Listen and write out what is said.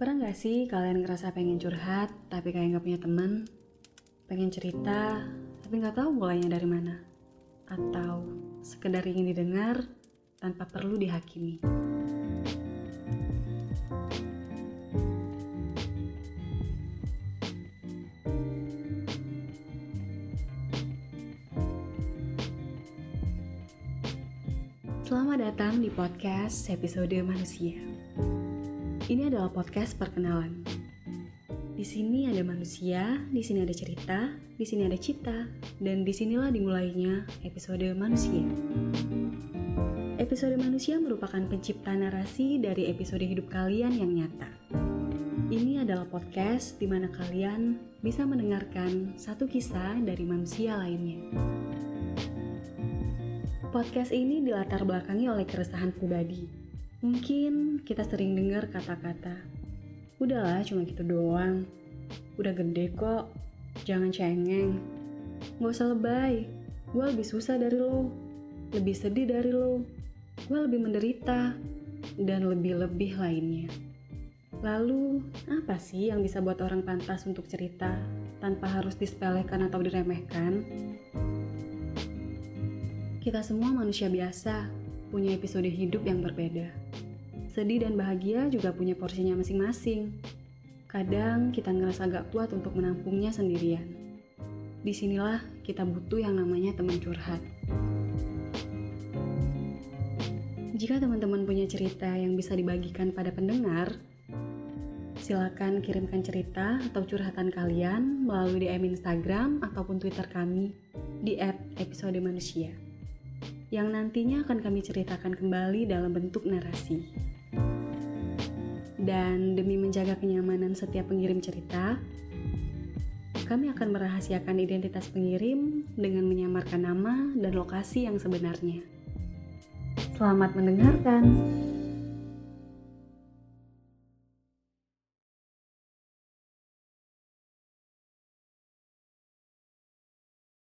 Pernah gak sih kalian ngerasa pengen curhat tapi kayak gak punya teman? Pengen cerita tapi gak tahu mulainya dari mana? Atau sekedar ingin didengar tanpa perlu dihakimi? Selamat datang di podcast episode manusia. Ini adalah podcast perkenalan. Di sini ada manusia, di sini ada cerita, di sini ada cita, dan di sinilah dimulainya episode manusia. Episode manusia merupakan pencipta narasi dari episode hidup kalian yang nyata. Ini adalah podcast di mana kalian bisa mendengarkan satu kisah dari manusia lainnya. Podcast ini dilatar belakangi oleh keresahan pribadi Mungkin kita sering dengar kata-kata, udahlah cuma gitu doang, udah gede kok, jangan cengeng, gak usah lebay, gue lebih susah dari lo, lebih sedih dari lo, gue lebih menderita, dan lebih-lebih lainnya. Lalu, apa sih yang bisa buat orang pantas untuk cerita tanpa harus disepelekan atau diremehkan? Kita semua manusia biasa, punya episode hidup yang berbeda. Sedih dan bahagia juga punya porsinya masing-masing. Kadang kita ngerasa gak kuat untuk menampungnya sendirian. Di sinilah kita butuh yang namanya teman curhat. Jika teman-teman punya cerita yang bisa dibagikan pada pendengar, silakan kirimkan cerita atau curhatan kalian melalui DM Instagram ataupun Twitter kami di @episode manusia yang nantinya akan kami ceritakan kembali dalam bentuk narasi. Dan demi menjaga kenyamanan setiap pengirim cerita, kami akan merahasiakan identitas pengirim dengan menyamarkan nama dan lokasi yang sebenarnya. Selamat mendengarkan.